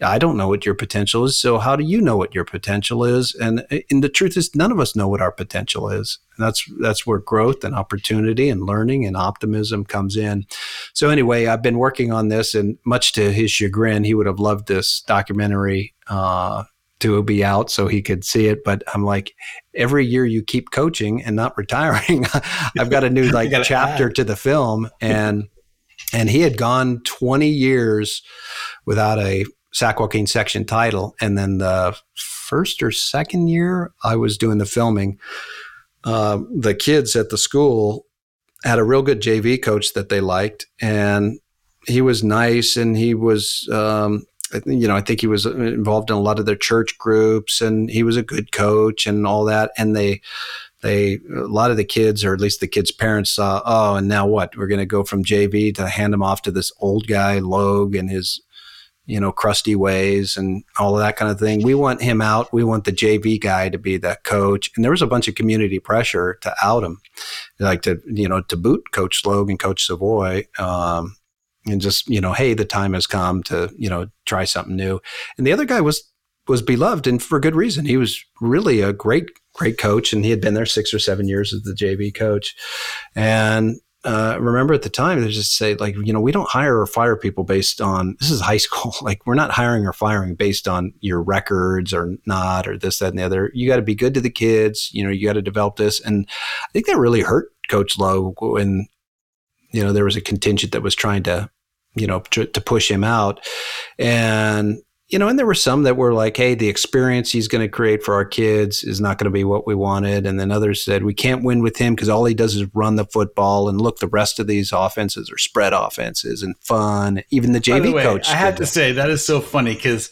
I don't know what your potential is. So how do you know what your potential is? And, and the truth is, none of us know what our potential is. And that's that's where growth and opportunity and learning and optimism comes in. So anyway, I've been working on this, and much to his chagrin, he would have loved this documentary uh, to be out so he could see it. But I'm like, every year you keep coaching and not retiring, I've got a new like chapter add. to the film and and he had gone 20 years without a Sac Joaquin section title. And then the first or second year I was doing the filming, uh, the kids at the school had a real good JV coach that they liked. And he was nice and he was, um, you know, I think he was involved in a lot of their church groups and he was a good coach and all that. And they, they a lot of the kids or at least the kids parents saw oh and now what? We're going to go from jv to hand him off to this old guy logue and his you know crusty ways and all of that kind of thing. We want him out. We want the jv guy to be the coach. And there was a bunch of community pressure to out him like to you know to boot coach logue and coach savoy um, and just you know hey the time has come to you know try something new. And the other guy was was beloved and for good reason. He was really a great great coach, and he had been there six or seven years as the JV coach. And uh, remember at the time they just say like you know we don't hire or fire people based on this is high school like we're not hiring or firing based on your records or not or this that and the other. You got to be good to the kids you know you got to develop this. And i think that really hurt coach logue when you know there was a contingent that was trying to you know to, to push him out. And you know, and there were some that were like, hey, the experience he's going to create for our kids is not going to be what we wanted. And then others said, we can't win with him because all he does is run the football. And look, the rest of these offenses are spread offenses and fun. Even the JV the way, coach. I have to say, that is so funny because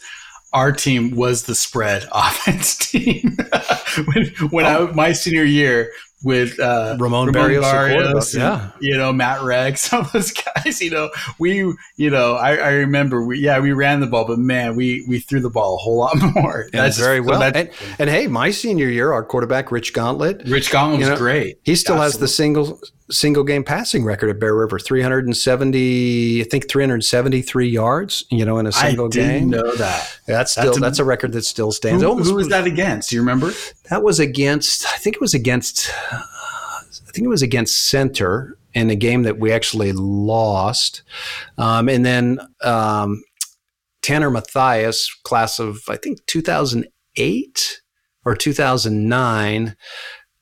our team was the spread offense team. when when oh. I, my senior year, with uh, Ramon, Ramon Barrios, Barrios and, yeah, you know Matt Rex, some of those guys. You know, we, you know, I, I, remember, we, yeah, we ran the ball, but man, we we threw the ball a whole lot more. That's very well. and, and, hey, my senior year, our quarterback Rich Gauntlet, Rich Gauntlet was know, great. He still Absolutely. has the single single game passing record at Bear River 370 I think 373 yards you know in a single game. I game know that that's still that's a, that's a record that still stands who, who was that against do you remember that was against I think it was against I think it was against Center in a game that we actually lost. Um, and then um, Tanner Matthias, class of I think 2008 or 2009,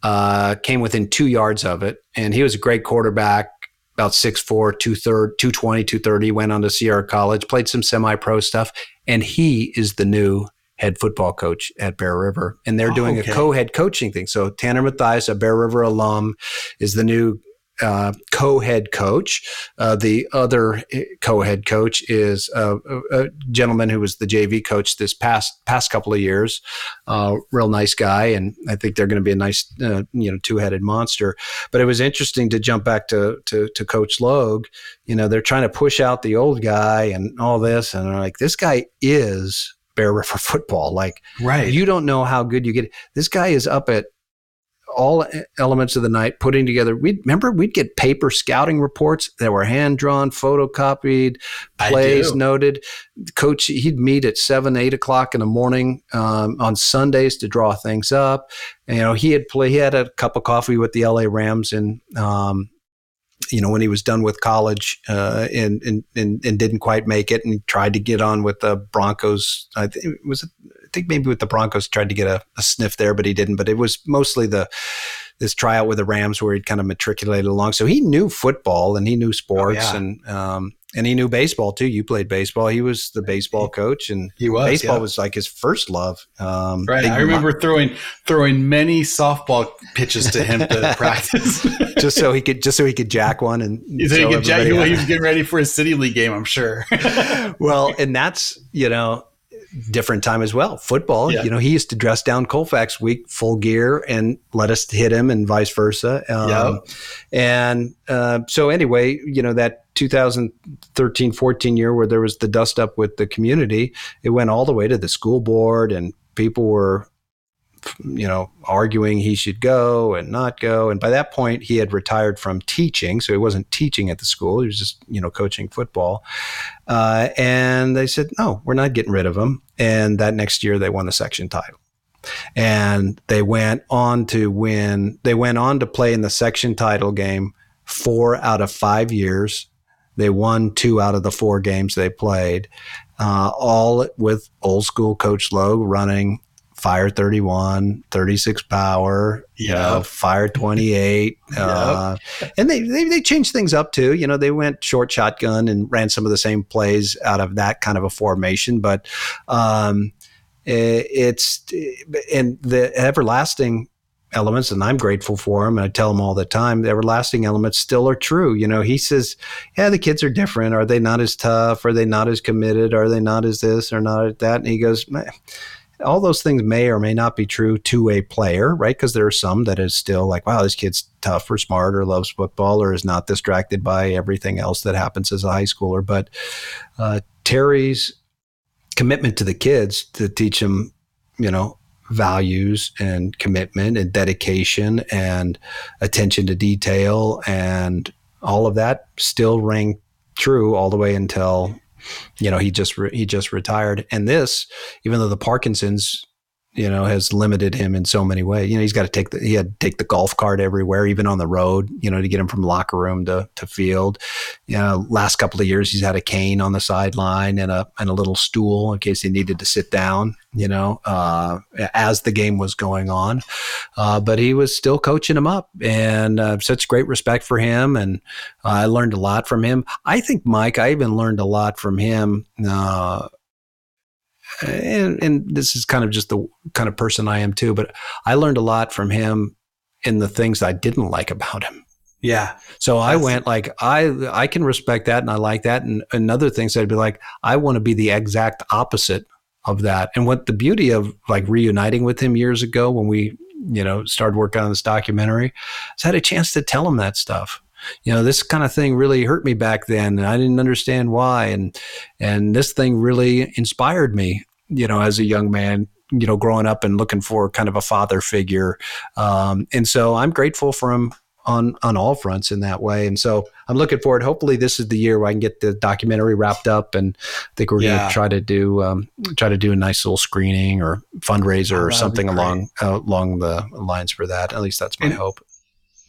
uh, came within two yards of it, and he was a great quarterback. About 6'4, 220, 230, went on to Sierra College, played some semi pro stuff, and he is the new head football coach at Bear River, and they're doing okay. a co-head coaching thing. So Tanner Matthias, a Bear River alum, is the new uh, co-head coach. Uh, the other eh, co-head coach is a, a, gentleman who was the JV coach this past past couple of years. Uh, real nice guy, and I think they're going to be a nice uh, you know two-headed monster. But it was interesting to jump back to, to to Coach Logue. You know, they're trying to push out the old guy and all this, and they're like, this guy is Bear River football. Like, right. you don't know how good you get. This guy is up at all elements of the night putting together. We remember we'd get paper scouting reports that were hand drawn, photocopied, plays noted. Coach, he'd meet at seven, eight o'clock in the morning um, on Sundays to draw things up. You know, he had play. He had a cup of coffee with the L.A. Rams and um, you know, when he was done with college uh, and, and, and and didn't quite make it, and tried to get on with the Broncos. I think it was, I think maybe with the Broncos, tried to get a, a sniff there, but he didn't. But it was mostly the this tryout with the Rams where he'd kind of matriculated along. So he knew football and he knew sports, oh, yeah. and um, and he knew baseball too. You played baseball. He was the baseball coach, and he was baseball yeah. was like his first love. Um, right. I remember mo- throwing throwing many softball pitches to him to practice, just so he could just so he could jack one and so he, could jack, he was getting ready for a city league game. I'm sure. well, and that's you know different time as well. Football, yeah. you know, he used to dress down Colfax week full gear and let us hit him and vice versa. Um. And uh, so anyway, you know, that 2013 14 year where there was the dust up with the community, it went all the way to the school board and people were you know, arguing he should go and not go. And by that point, he had retired from teaching, so he wasn't teaching at the school. He was just, you know, coaching football. Uh, and they said, no, we're not getting rid of him. And that next year, they won the section title. And they went on to win. They went on to play in the section title game four out of five years. They won two out of the four games they played, uh, all with old school Coach Logue running fire 31 36 power yeah you know, fire 28 yep. uh, and they, they they changed things up too. You know they went short shotgun and ran some of the same plays out of that kind of a formation but um, it, it's and the everlasting elements and I'm grateful for him and I tell him all the time the everlasting elements still are true. You know he says yeah the kids are different. Are they not as tough? Are they not as committed? Are they not as this? Or not as that. And he goes Man, all those things may or may not be true to a player, right? Because there are some that is still like, wow, this kid's tough or smart or loves football or is not distracted by everything else that happens as a high schooler. But uh, Terry's commitment to the kids to teach them, you know, values and commitment and dedication and attention to detail and all of that still rang true all the way until you know, he just re- he just retired. And this, even though the Parkinson's you know, has limited him in so many ways. You know, he's got to take the he had to take the golf cart everywhere, even on the road. You know, to get him from locker room to to field. You know, last couple of years he's had a cane on the sideline and a and a little stool in case he needed to sit down. You know, uh, as the game was going on, uh, but he was still coaching him up, and uh, such great respect for him. And I learned a lot from him. I think Mike, I even learned a lot from him uh, and, and this is kind of just the kind of person I am too, but I learned a lot from him in the things I didn't like about him. Yeah. So I went like I I can respect that and I like that and, and other things I'd be like I want to be the exact opposite of that. And what the beauty of like reuniting with him years ago when we you know started working on this documentary is I had a chance to tell him that stuff you know this kind of thing really hurt me back then and i didn't understand why and and this thing really inspired me you know as a young man you know growing up and looking for kind of a father figure. Um, and so i'm grateful for him on on all fronts in that way and so i'm looking forward hopefully this is the year where i can get the documentary wrapped up and i think we're yeah. going to try to do um, try to do a nice little screening or fundraiser oh, or something along uh, along the lines for that at least that's my and, hope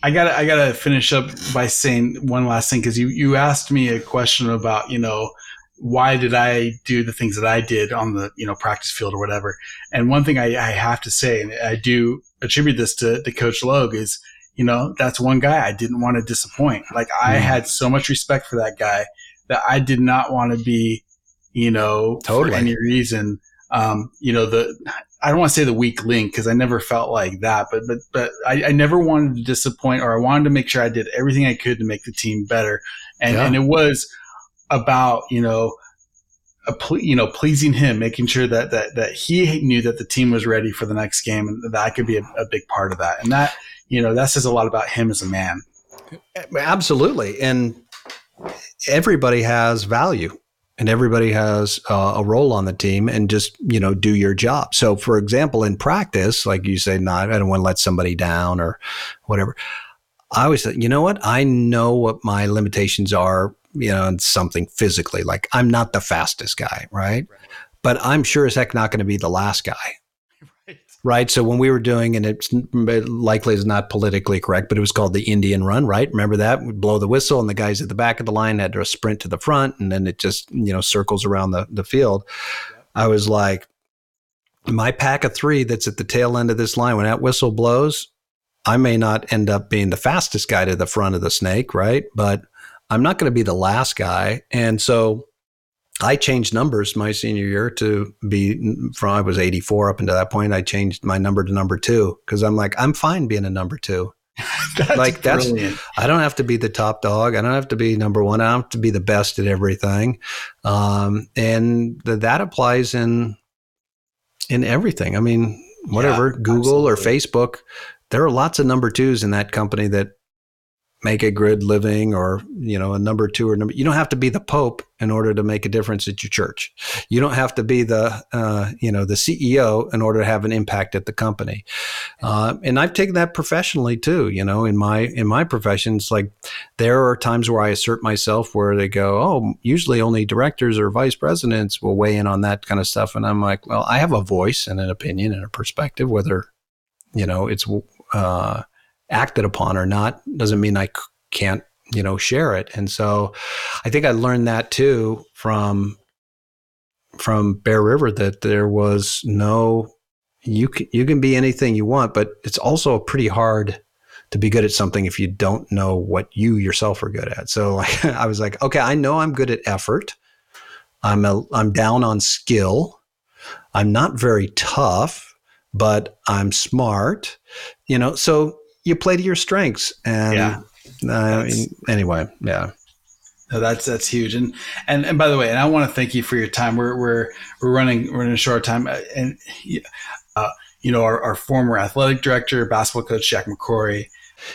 I gotta I gotta finish up by saying one last thing because you you asked me a question about you know why did I do the things that I did on the you know practice field or whatever. And one thing I, I have to say, and I do attribute this to, to Coach Logue, is you know that's one guy I didn't want to disappoint. Like I mm. had so much respect for that guy that I did not want to be you know totally. for any reason. Um, you know the I don't want to say the weak link because I never felt like that, but but but I, I, never wanted to disappoint, or I wanted to make sure I did everything I could to make the team better, and yeah. and it was about you know ple- you know pleasing him making sure that that that he knew that the team was ready for the next game and that I could be a, a big part of that. And that you know that says a lot about him as a man. Absolutely. And everybody has value and everybody has uh, a role on the team and just you know do your job so for example in practice like you say not i don't want to let somebody down or whatever i always say you know what i know what my limitations are you know, something physically. Like I'm not the fastest guy, right? right. But I'm sure as heck not going to be the last guy. Right. So when we were doing, and it's likely is not politically correct, but it was called the Indian Run, right? Remember that? We'd blow the whistle, and the guys at the back of the line had to sprint to the front, and then it just you know circles around the the field. I was like, my pack of three that's at the tail end of this line, when that whistle blows, I may not end up being the fastest guy to the front of the snake, right? But I'm not going to be the last guy. And so I changed numbers my senior year to be from I was 84 up until that point. I changed my number to number two because I'm like, I'm fine being a number two. that's like that's brilliant. I don't have to be the top dog. I don't have to be number one. I don't have to be the best at everything. Um, and the, that applies in in everything. I mean, whatever yeah, Google absolutely. or Facebook, there are lots of number twos in that company that make a good living or you know a number two or number you don't have to be the pope in order to make a difference at your church. You don't have to be the uh, you know the ceo in order to have an impact at the company. Uh, and i've taken that professionally too you know in my in my profession it's like there are times where i assert myself where they go oh usually only directors or vice presidents will weigh in on that kind of stuff. And i'm like well i have a voice and an opinion and a perspective whether you know it's uh, acted upon or not doesn't mean I can't you know share it. And so i think i learned that too from from bear river that there was no you can, you can be anything you want but it's also pretty hard to be good at something if you don't know what you yourself are good at. So like i was like okay i know i'm good at effort. I'm a, i'm down on skill. I'm not very tough but i'm smart you know? So you play to your strengths. And yeah. Uh, anyway, yeah. No, that's that's huge, and and and by the way, and I want to thank you for your time. We're we're we're running we're in a short time, uh, and uh, you know our, our former athletic director, basketball coach Jack McCrory,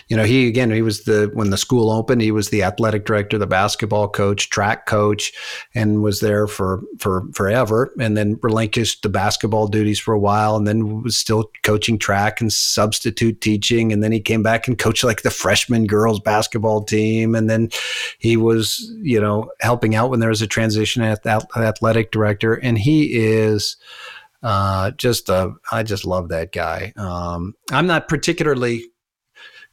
you know, he again, he was the when the school opened, he was the athletic director, the basketball coach, track coach, and was there for for forever. And then relinquished the basketball duties for a while, and then was still coaching track and substitute teaching. And then he came back and coached like the freshman girls basketball team. And then he was, you know, helping out when there was a transition at that athletic director. And he is uh, just a, I just love that guy. Um, I'm not particularly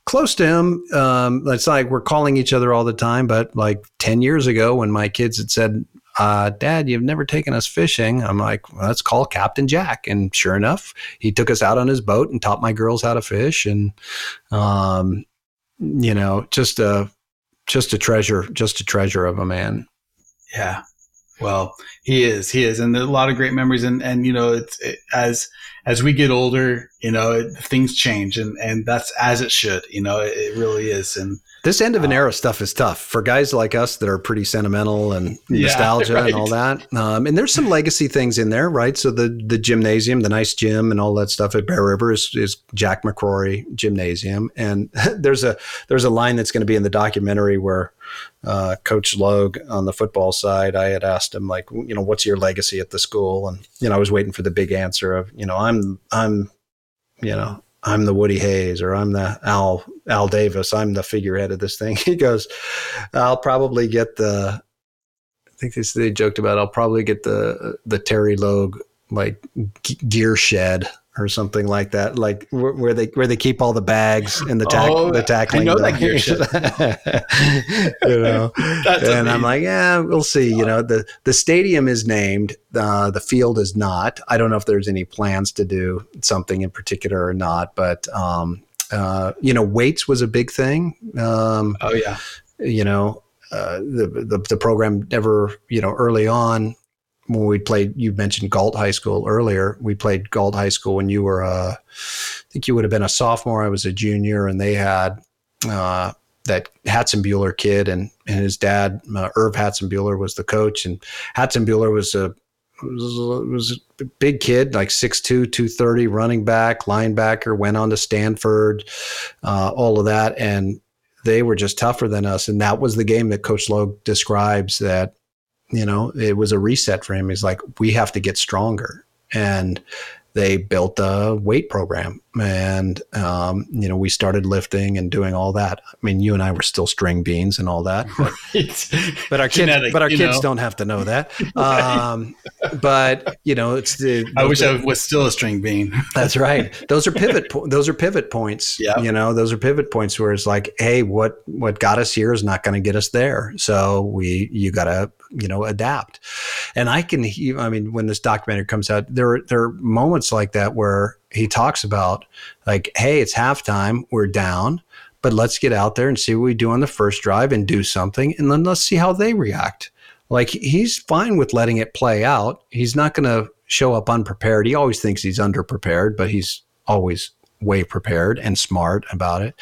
close to him. Um, it's like we're calling each other all the time, but like 10 years ago when my kids had said, uh, Dad, you've never taken us fishing. I'm like, well, let's call Captain Jack. And sure enough, he took us out on his boat and taught my girls how to fish. And, um, you know, just a, just a treasure, just a treasure of a man. Yeah. Well, he is, he is, and a lot of great memories. And and you know, it's it, as as we get older, you know, it, things change, and and that's as it should. You know, it, it really is. And this end of an uh, era stuff is tough for guys like us that are pretty sentimental and nostalgia yeah, right. and all that. Um, and there's some legacy things in there, right? So the the gymnasium, the nice gym, and all that stuff at Bear River is, is Jack McCrory Gymnasium. And there's a there's a line that's going to be in the documentary where uh, Coach Logue on the football side, I had asked him like, you know, what's your legacy at the school? And you know, I was waiting for the big answer of, you know, I'm I'm, you know, I'm the Woody Hayes or I'm the Al Al Davis. I'm the figurehead of this thing. He goes, I'll probably get the. I think they, they joked about. I'll probably get the the Terry Logue like gear shed or something like that, like where, where they where they keep all the bags and the tack Oh, the tackling. I know that gear shit. you know, and I'm like, yeah, we'll see. You know, the the stadium is named, uh, the field is not. I don't know if there's any plans to do something in particular or not, but um, uh, you know, weights was a big thing. Um, oh yeah, you know, uh, the, the the program never, you know, early on when we played. You mentioned Galt High School earlier. We played Galt High School when you were, I think you would have been a sophomore. I was a junior, and they had uh, that Hatzenbuehler kid, and and his dad, uh, Irv Hatzenbuehler, was the coach, and Hatzenbuehler was a was, was a big kid, like 6'2", 230, running back, linebacker, went on to Stanford, uh, all of that. And they were just tougher than us. And that was the game that Coach Logue describes that, you know, it was a reset for him. He's like, we have to get stronger. And they built a weight program and, um, you know, we started lifting and doing all that. I mean, you and I were still string beans and all that, but but our kids, Genetic, but our kids know. don't have to know that. Um, but you know, it's the. I wish I was still a string bean. That's right. Those are pivot. Po- those are pivot points. Yeah. You know, those are pivot points where it's like, hey, what what got us here is not going to get us there. So we you got to you know adapt. And I can. I mean, when this documentary comes out, there there are moments like that where he talks about like, hey, it's halftime. We're down. But let's get out there and see what we do on the first drive and do something, and then let's see how they react. Like he's fine with letting it play out. He's not going to show up unprepared. He always thinks he's underprepared, but he's always way prepared and smart about it.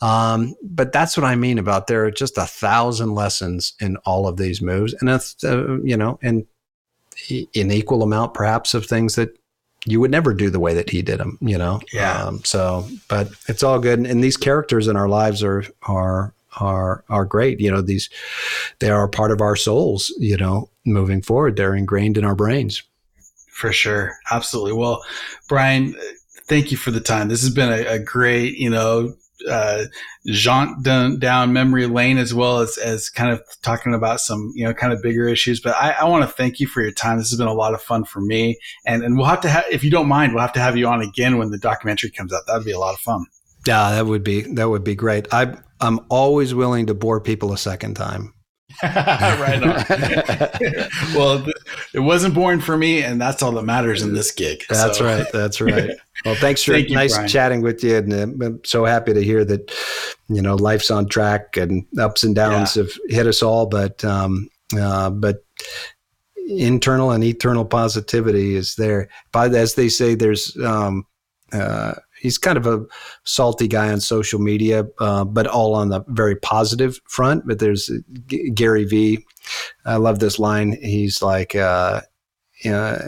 Um, but that's what I mean about there are just a thousand lessons in all of these moves, and that's uh, you know, and an equal amount perhaps of things that you would never do the way that he did them. You know, Yeah. Um, so, but it's all good, and these characters in our lives are are are are great. You know, these they are part of our souls. You know, moving forward, they're ingrained in our brains. For sure. Absolutely. Well, Brian, thank you for the time. This has been a, a great, you know, uh, jaunt down, down memory lane as well as, as kind of talking about some, you know, kind of bigger issues. But I, I want to thank you for your time. This has been a lot of fun for me. And, and we'll have to have, if you don't mind, we'll have to have you on again when the documentary comes out. That'd be a lot of fun. Yeah, that would be that would be great. I I'm always willing to bore people a second time. right on. well, it wasn't boring for me, and that's all that matters in this gig. That's So- right. That's right. Well, thanks for Thank you, nice Brian. chatting with you, and uh, I'm so happy to hear that you know life's on track and ups and downs have hit us all, but um, uh, but internal and eternal positivity is there. But as they say, there's um, uh, he's kind of a salty guy on social media, uh, but all on the very positive front. But there's G- Gary V. I love this line. He's like, uh, uh,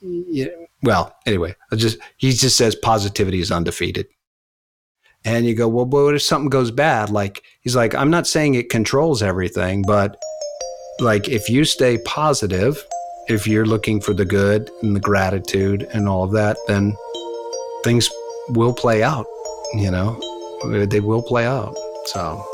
yeah, well, anyway, I just he just says positivity is undefeated. And you go, well, what if something goes bad? Like he's like, I'm not saying it controls everything, but like if you stay positive, if you're looking for the good and the gratitude and all of that, then things will play out. You know, they will play out. So,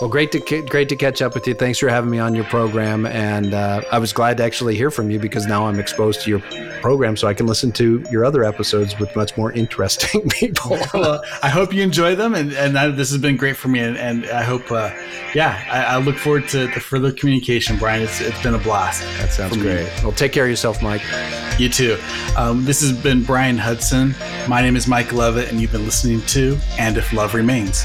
well, great to great to catch up with you. Thanks for having me on your program, and uh, I was glad to actually hear from you because now I'm exposed to your program, so I can listen to your other episodes with much more interesting people. well, I hope you enjoy them, and, and I, this has been great for me. And, and I hope, uh, yeah, I, I look forward to the further communication, Brian. It's, it's been a blast. that sounds For me. great. Well, take care of yourself, Mike. You too. Um, this has been Brian Hudson. My name is Mike Levitt, and you've been listening to And If Love Remains.